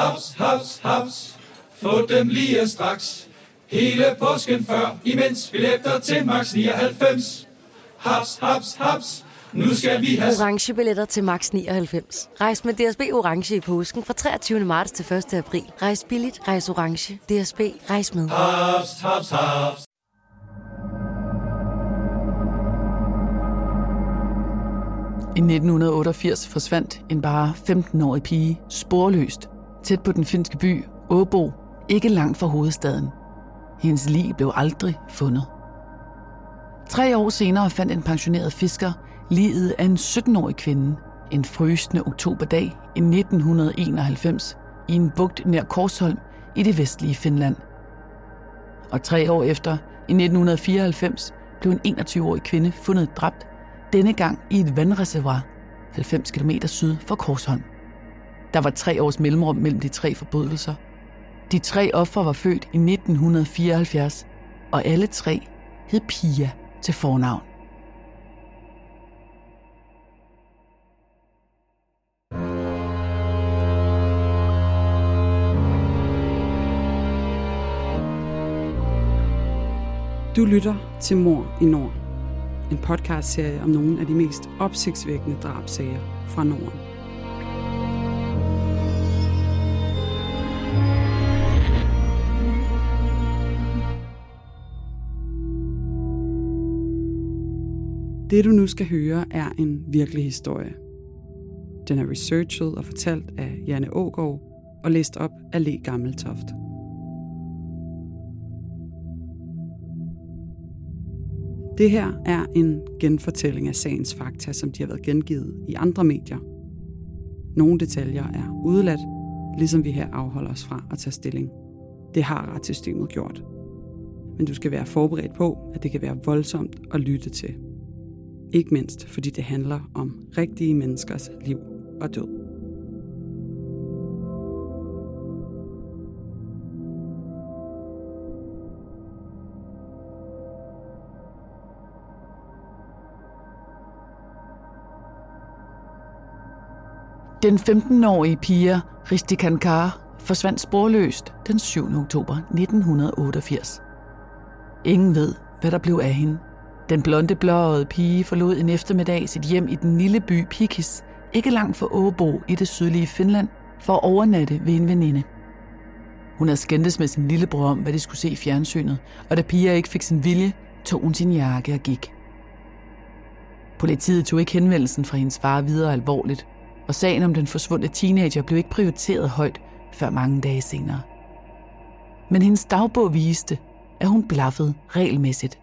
Haps, haps, haps. Få dem lige straks. Hele påsken før, imens billetter til max 99. Haps, haps, haps. Nu skal vi have... Orange billetter til max 99. Rejs med DSB Orange i påsken fra 23. marts til 1. april. Rejs billigt, rejs orange. DSB, rejs med. Haps, haps, haps. I 1988 forsvandt en bare 15-årig pige sporløst tæt på den finske by Åbo, ikke langt fra hovedstaden. Hendes lig blev aldrig fundet. Tre år senere fandt en pensioneret fisker livet af en 17-årig kvinde en frysende oktoberdag i 1991 i en bugt nær Korsholm i det vestlige Finland. Og tre år efter, i 1994, blev en 21-årig kvinde fundet dræbt, denne gang i et vandreservoir 90 km syd for Korsholm. Der var tre års mellemrum mellem de tre forbrydelser. De tre ofre var født i 1974, og alle tre hed Pia til fornavn. Du lytter til Mor i Nord. En podcastserie om nogle af de mest opsigtsvækkende drabsager fra Norden. Det du nu skal høre er en virkelig historie. Den er researchet og fortalt af Janne Ågaard og læst op af Le Gammeltoft. Det her er en genfortælling af sagens fakta, som de har været gengivet i andre medier. Nogle detaljer er udeladt, ligesom vi her afholder os fra at tage stilling. Det har retssystemet gjort. Men du skal være forberedt på, at det kan være voldsomt at lytte til. Ikke mindst fordi det handler om rigtige menneskers liv og død. Den 15-årige Pia Ristikankar forsvandt sporløst den 7. oktober 1988. Ingen ved, hvad der blev af hende. Den blonde blåede pige forlod en eftermiddag sit hjem i den lille by Pikis, ikke langt fra Åbo i det sydlige Finland, for at overnatte ved en veninde. Hun havde skændtes med sin lillebror om, hvad de skulle se i fjernsynet, og da Pia ikke fik sin vilje, tog hun sin jakke og gik. Politiet tog ikke henvendelsen fra hendes far videre alvorligt, og sagen om den forsvundne teenager blev ikke prioriteret højt før mange dage senere. Men hendes dagbog viste, at hun blaffede regelmæssigt.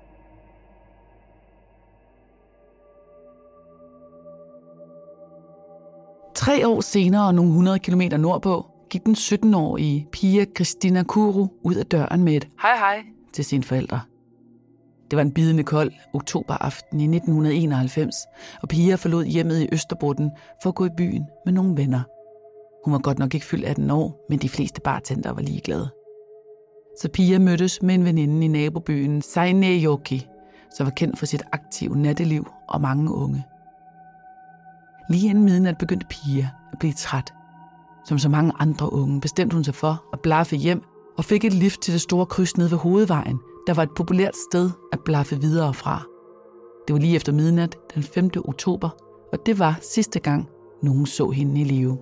Tre år senere og nogle 100 km nordpå gik den 17-årige Pia Christina Kuru ud af døren med et hej hej til sine forældre. Det var en bidende kold oktoberaften i 1991, og Pia forlod hjemmet i Østerbrutten for at gå i byen med nogle venner. Hun var godt nok ikke fyldt 18 år, men de fleste bartender var ligeglade. Så Pia mødtes med en veninde i nabobyen Sainejoki, som var kendt for sit aktive natteliv og mange unge. Lige inden midnat begyndte Pia at blive træt. Som så mange andre unge bestemte hun sig for at blaffe hjem og fik et lift til det store kryds nede ved hovedvejen, der var et populært sted at blaffe videre fra. Det var lige efter midnat den 5. oktober, og det var sidste gang, nogen så hende i live.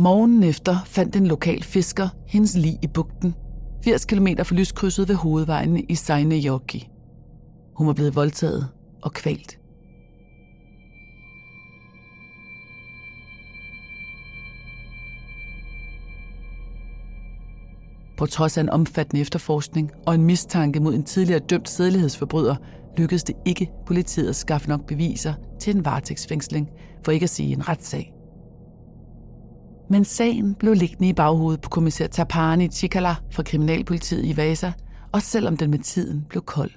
Morgen efter fandt en lokal fisker hendes lig i bugten, 80 km fra lyskrydset ved hovedvejen i Seinejoki. Hun var blevet voldtaget og kvalt. På trods af en omfattende efterforskning og en mistanke mod en tidligere dømt sædelighedsforbryder, lykkedes det ikke politiet at skaffe nok beviser til en varetægtsfængsling, for ikke at sige en retssag. Men sagen blev liggende i baghovedet på kommissær Tapani Chikala fra Kriminalpolitiet i Vasa, også selvom den med tiden blev kold.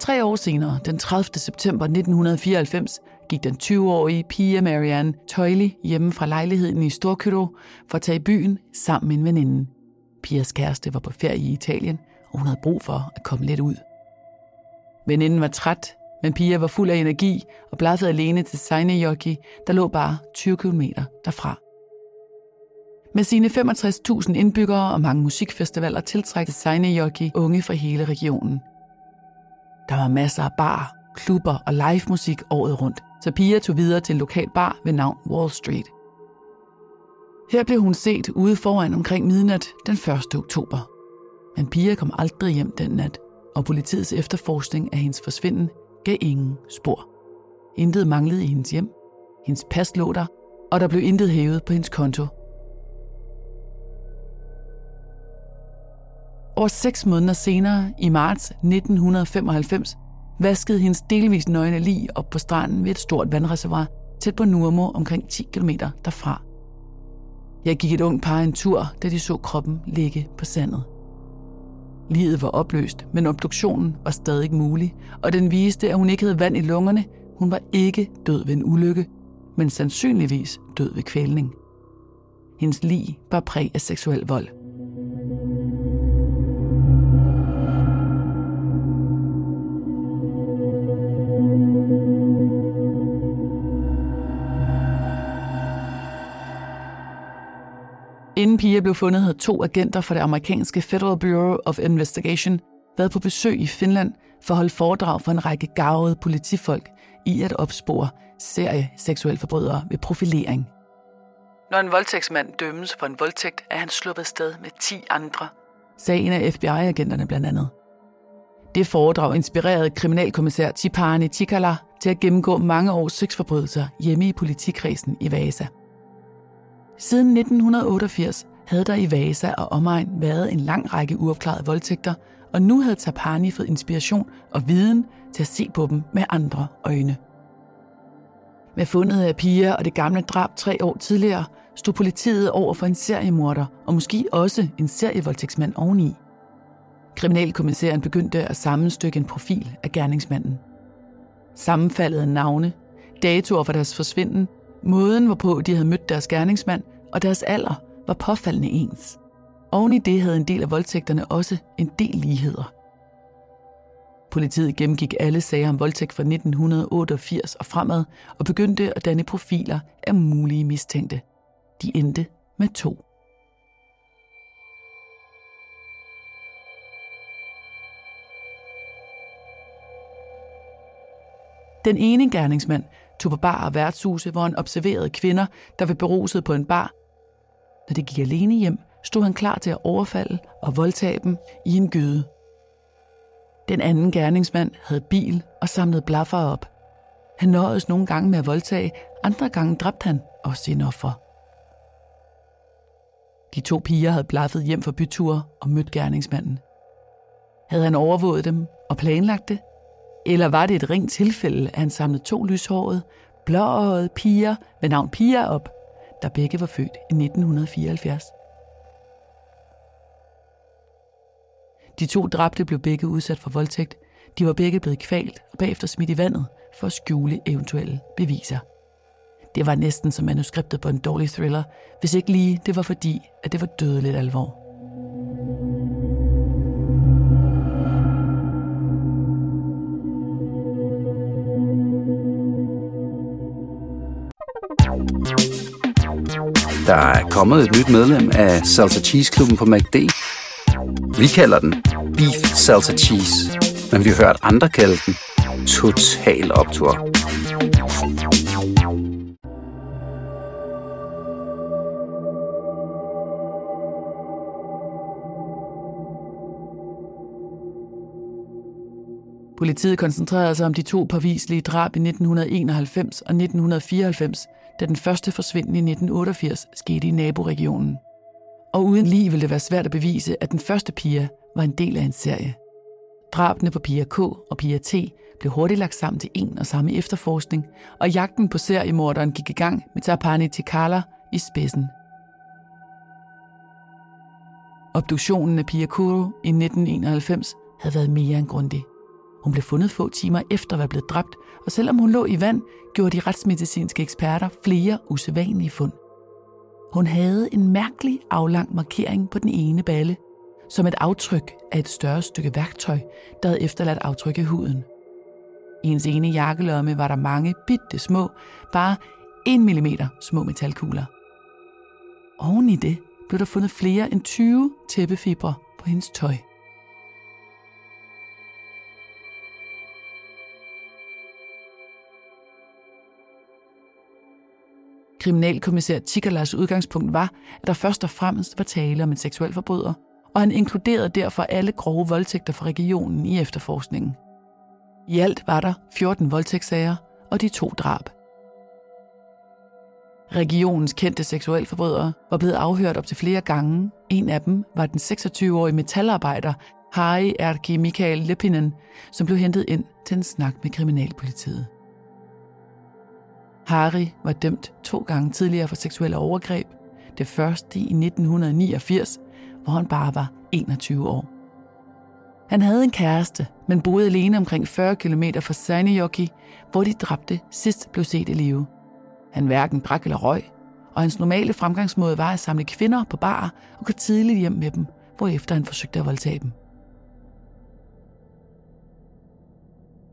Tre år senere, den 30. september 1994, gik den 20-årige Pia Marianne Tøjli hjemme fra lejligheden i Storkyro for at tage i byen sammen med en veninde. Pias kæreste var på ferie i Italien, og hun havde brug for at komme lidt ud. Veninden var træt, men Pia var fuld af energi og blaffede alene til Seinejoki, der lå bare 20 km derfra. Med sine 65.000 indbyggere og mange musikfestivaler tiltrækte Seinejoki unge fra hele regionen. Der var masser af bar, klubber og live musik året rundt, så Pia tog videre til en lokal bar ved navn Wall Street. Her blev hun set ude foran omkring midnat den 1. oktober. Men Pia kom aldrig hjem den nat, og politiets efterforskning af hendes forsvinden gav ingen spor. Intet manglede i hendes hjem. Hendes pas lå der, og der blev intet hævet på hendes konto. Over seks måneder senere, i marts 1995, vaskede hendes delvis nøgne lig op på stranden ved et stort vandreservoir tæt på Nurmo omkring 10 km derfra. Jeg gik et ung par en tur, da de så kroppen ligge på sandet. Livet var opløst, men obduktionen var stadig mulig, og den viste, at hun ikke havde vand i lungerne. Hun var ikke død ved en ulykke, men sandsynligvis død ved kvælning. Hendes lig var præg af seksuel vold. Inden Pia blev fundet, havde to agenter fra det amerikanske Federal Bureau of Investigation været på besøg i Finland for at holde foredrag for en række gavede politifolk i at opspore serie seksuelle forbrydere ved profilering. Når en voldtægtsmand dømmes for en voldtægt, er han sluppet sted med 10 andre, sagde en af FBI-agenterne blandt andet. Det foredrag inspirerede kriminalkommissær Tipani Tikala til at gennemgå mange års sexforbrydelser hjemme i politikredsen i Vasa. Siden 1988 havde der i Vasa og omegn været en lang række uopklarede voldtægter, og nu havde Tapani fået inspiration og viden til at se på dem med andre øjne. Med fundet af piger og det gamle drab tre år tidligere, stod politiet over for en seriemorder og måske også en serievoldtægtsmand oveni. Kriminalkommissæren begyndte at sammenstykke en profil af gerningsmanden. Sammenfaldet af navne, datoer for deres forsvinden Måden, hvorpå de havde mødt deres gerningsmand, og deres alder var påfaldende ens. Oven i det havde en del af voldtægterne også en del ligheder. Politiet gennemgik alle sager om voldtægt fra 1988 og fremad og begyndte at danne profiler af mulige mistænkte. De endte med to. Den ene gerningsmand tog på bar og værtshuse, hvor han observerede kvinder, der var beruset på en bar. Når det gik alene hjem, stod han klar til at overfalde og voldtage dem i en gyde. Den anden gerningsmand havde bil og samlede blaffer op. Han nåedes nogle gange med at voldtage, andre gange dræbte han også sine offer. De to piger havde blaffet hjem fra byture og mødt gerningsmanden. Havde han overvåget dem og planlagt det, eller var det et rent tilfælde, at han samlede to lyshårede, blåøjede piger ved navn Pia op, der begge var født i 1974? De to dræbte blev begge udsat for voldtægt. De var begge blevet kvalt og bagefter smidt i vandet for at skjule eventuelle beviser. Det var næsten som manuskriptet på en dårlig thriller, hvis ikke lige det var fordi, at det var dødeligt alvor. Der er kommet et nyt medlem af Salsa Cheese Klubben på MACD. Vi kalder den Beef Salsa Cheese, men vi har hørt andre kalde den Total Optor. Politiet koncentrerede sig om de to påviselige drab i 1991 og 1994, da den første forsvinden i 1988 skete i naboregionen. Og uden lige ville det være svært at bevise, at den første Pia var en del af en serie. Drabene på Pia K og Pia T blev hurtigt lagt sammen til en og samme efterforskning, og jagten på seriemorderen gik i gang med Tapani Tikala i spidsen. Obduktionen af Pia Kuro i 1991 havde været mere end grundig. Hun blev fundet få timer efter at være blevet dræbt, og selvom hun lå i vand, gjorde de retsmedicinske eksperter flere usædvanlige fund. Hun havde en mærkelig aflang markering på den ene balle, som et aftryk af et større stykke værktøj, der havde efterladt aftryk i huden. I hendes ene jakkelomme var der mange bitte små, bare 1 mm små metalkugler. Oven i det blev der fundet flere end 20 tæppefibre på hendes tøj. Kriminalkommissær Tikalas udgangspunkt var, at der først og fremmest var tale om en seksuel forbryder, og han inkluderede derfor alle grove voldtægter fra regionen i efterforskningen. I alt var der 14 voldtægtssager og de to drab. Regionens kendte seksualforbrydere var blevet afhørt op til flere gange. En af dem var den 26-årige metalarbejder Harry Erki Michael Lepinen, som blev hentet ind til en snak med kriminalpolitiet. Harry var dømt to gange tidligere for seksuelle overgreb. Det første i 1989, hvor han bare var 21 år. Han havde en kæreste, men boede alene omkring 40 km fra Seinäjoki, hvor de dræbte sidst blev set i live. Han hverken drak eller røg, og hans normale fremgangsmåde var at samle kvinder på bar og gå tidligt hjem med dem, hvorefter han forsøgte at voldtage dem.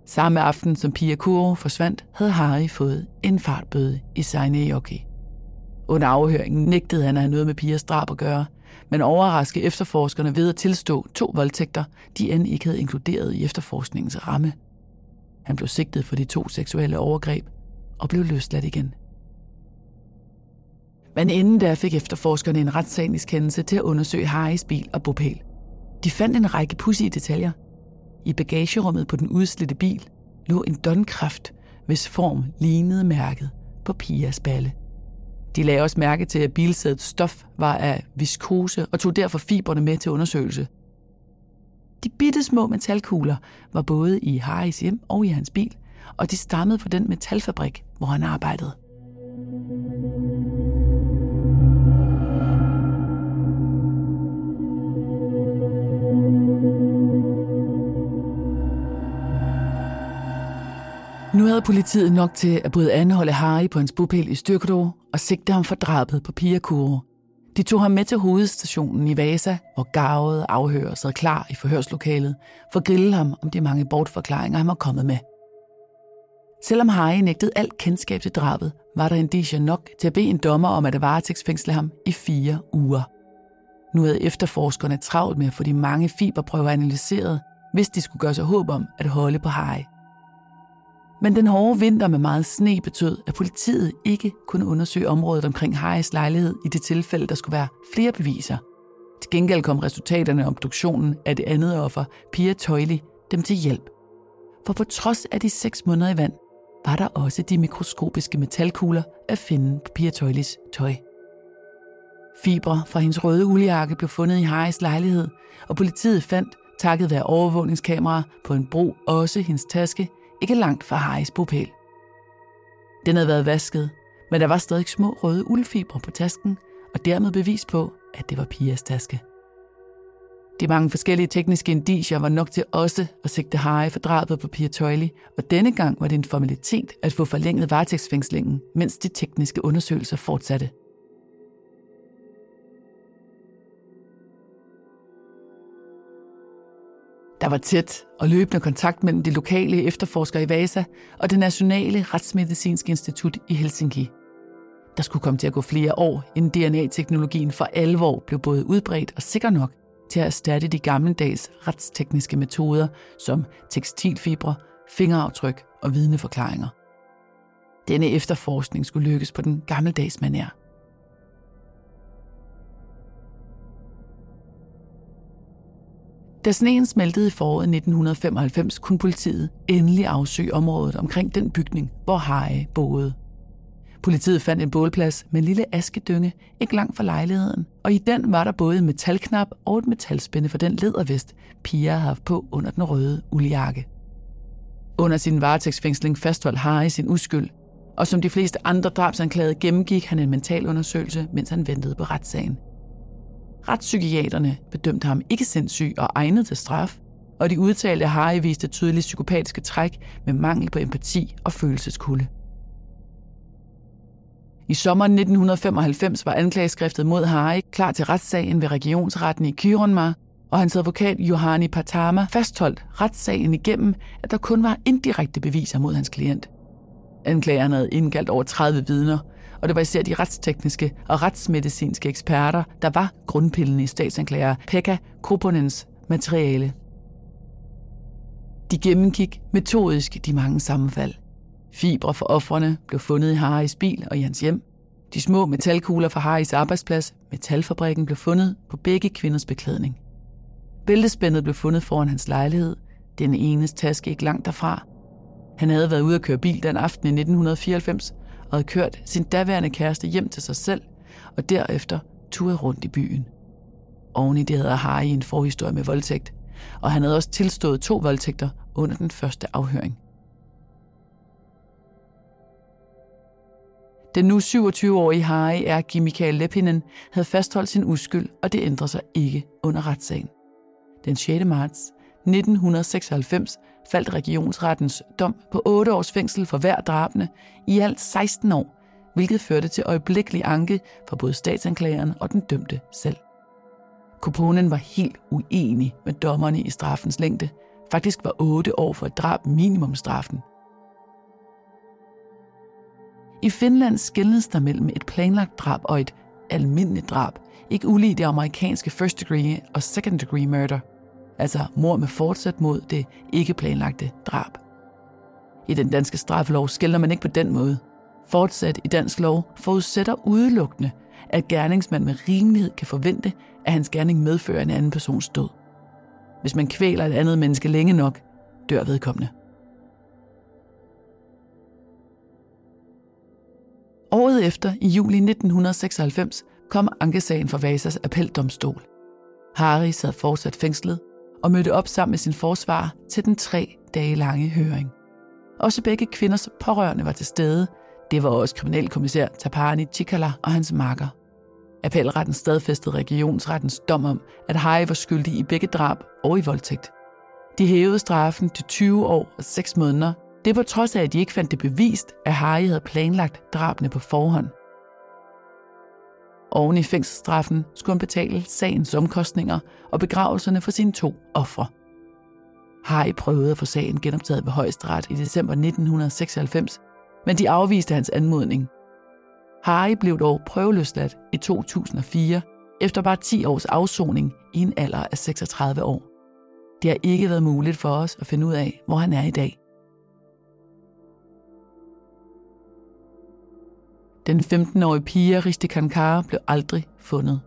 Samme aften som Pia Kuro forsvandt, havde Harry fået en fartbøde i Seinäjoki. Under afhøringen nægtede han at have noget med Pias drab at gøre, men overraskede efterforskerne ved at tilstå to voldtægter, de end ikke havde inkluderet i efterforskningens ramme. Han blev sigtet for de to seksuelle overgreb og blev løsladt igen. Men inden da fik efterforskerne en retssagens kendelse til at undersøge Harrys bil og bopæl. De fandt en række pudsige detaljer. I bagagerummet på den udslidte bil lå en donkraft, hvis form lignede mærket på Pias balle. De lagde også mærke til, at bilsædets stof var af viskose og tog derfor fiberne med til undersøgelse. De bitte små metalkugler var både i Haris hjem og i hans bil, og de stammede fra den metalfabrik, hvor han arbejdede. Nu havde politiet nok til at bryde anholde Harry på hans bopæl i Styrkedo og sigte ham for drabet på Pia Kuro. De tog ham med til hovedstationen i Vasa, hvor gavede afhører sad klar i forhørslokalet for at grille ham om de mange bortforklaringer, han var kommet med. Selvom Harry nægtede alt kendskab til drabet, var der indiger nok til at bede en dommer om at varetægtsfængsle ham i fire uger. Nu havde efterforskerne travlt med at få de mange fiberprøver analyseret, hvis de skulle gøre sig håb om at holde på Harry. Men den hårde vinter med meget sne betød, at politiet ikke kunne undersøge området omkring Harrys lejlighed i det tilfælde, der skulle være flere beviser. Til gengæld kom resultaterne af obduktionen af det andet offer, Pia Tøjli, dem til hjælp. For på trods af de seks måneder i vand, var der også de mikroskopiske metalkugler at finde på Pia Tøjlis tøj. Fibre fra hendes røde uldjakke blev fundet i Harrys lejlighed, og politiet fandt, takket være overvågningskameraer på en bro, også hendes taske, ikke langt fra Harrys bopæl. Den havde været vasket, men der var stadig små røde uldfibre på tasken, og dermed bevis på, at det var Pias taske. De mange forskellige tekniske indicier var nok til også at sigte Harry for drabet på Pia Tøjli, og denne gang var det en formalitet at få forlænget varetægtsfængslingen, mens de tekniske undersøgelser fortsatte. Der var tæt og løbende kontakt mellem de lokale efterforskere i Vasa og det nationale retsmedicinske institut i Helsinki. Der skulle komme til at gå flere år, inden DNA-teknologien for alvor blev både udbredt og sikker nok til at erstatte de gammeldags retstekniske metoder som tekstilfibre, fingeraftryk og vidneforklaringer. Denne efterforskning skulle lykkes på den gammeldags manér. Da sneen smeltede i foråret 1995, kunne politiet endelig afsøge området omkring den bygning, hvor Harry boede. Politiet fandt en bålplads med en lille askedynge ikke langt fra lejligheden, og i den var der både en metalknap og et metalspænde for den ledervest, Pia havde haft på under den røde uldjakke. Under sin varetægtsfængsling fastholdt Harry sin uskyld, og som de fleste andre drabsanklagede gennemgik han en mental undersøgelse, mens han ventede på retssagen. Retspsykiaterne bedømte ham ikke sindssyg og egnet til straf, og de udtalte, at Harry viste tydelige psykopatiske træk med mangel på empati og følelseskulde. I sommeren 1995 var anklageskriftet mod Harry klar til retssagen ved regionsretten i Kyronmar, og hans advokat Johanni Patama fastholdt retssagen igennem, at der kun var indirekte beviser mod hans klient. Anklagerne havde indkaldt over 30 vidner, og det var især de retstekniske og retsmedicinske eksperter, der var grundpillen i statsanklager Pekka Koponens materiale. De gennemgik metodisk de mange sammenfald. Fibre for offrene blev fundet i Haris bil og i hans hjem. De små metalkugler fra Haris arbejdsplads, metalfabrikken, blev fundet på begge kvinders beklædning. Bæltespændet blev fundet foran hans lejlighed. Den enes taske ikke langt derfra. Han havde været ude at køre bil den aften i 1994 og havde kørt sin daværende kæreste hjem til sig selv og derefter turet rundt i byen. Oven i det havde Harry en forhistorie med voldtægt, og han havde også tilstået to voldtægter under den første afhøring. Den nu 27-årige Harry R. Michael Lepinen havde fastholdt sin uskyld, og det ændrede sig ikke under retssagen. Den 6. marts 1996 faldt regionsrettens dom på 8 års fængsel for hver drabne i alt 16 år, hvilket førte til øjeblikkelig anke for både statsanklageren og den dømte selv. Kuponen var helt uenig med dommerne i straffens længde. Faktisk var 8 år for et drab minimumstraffen. I Finland skældnes der mellem et planlagt drab og et almindeligt drab, ikke ulig det amerikanske first degree og second degree murder, altså mor med fortsat mod det ikke planlagte drab. I den danske straffelov skældner man ikke på den måde. Fortsat i dansk lov forudsætter udelukkende, at gerningsmand med rimelighed kan forvente, at hans gerning medfører en anden persons død. Hvis man kvæler et andet menneske længe nok, dør vedkommende. Året efter, i juli 1996, kom ankesagen for Vasas appeldomstol. Harry sad fortsat fængslet og mødte op sammen med sin forsvar til den tre dage lange høring. Også begge kvinders pårørende var til stede. Det var også kriminalkommissær Tapani Chikala og hans makker. Appelretten stadfæstede regionsrettens dom om, at Hai var skyldig i begge drab og i voldtægt. De hævede straffen til 20 år og 6 måneder. Det på trods af, at de ikke fandt det bevist, at Harry havde planlagt drabene på forhånd. Oven i fængselsstraffen skulle han betale sagens omkostninger og begravelserne for sine to ofre. Harry prøvede at få sagen genoptaget ved højesteret i december 1996, men de afviste hans anmodning Harry blev dog prøveløsladt i 2004 efter bare 10 års afsoning i en alder af 36 år. Det har ikke været muligt for os at finde ud af, hvor han er i dag. Den 15-årige pige Ristikankara blev aldrig fundet.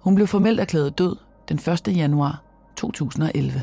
Hun blev formelt erklæret død den 1. januar 2011.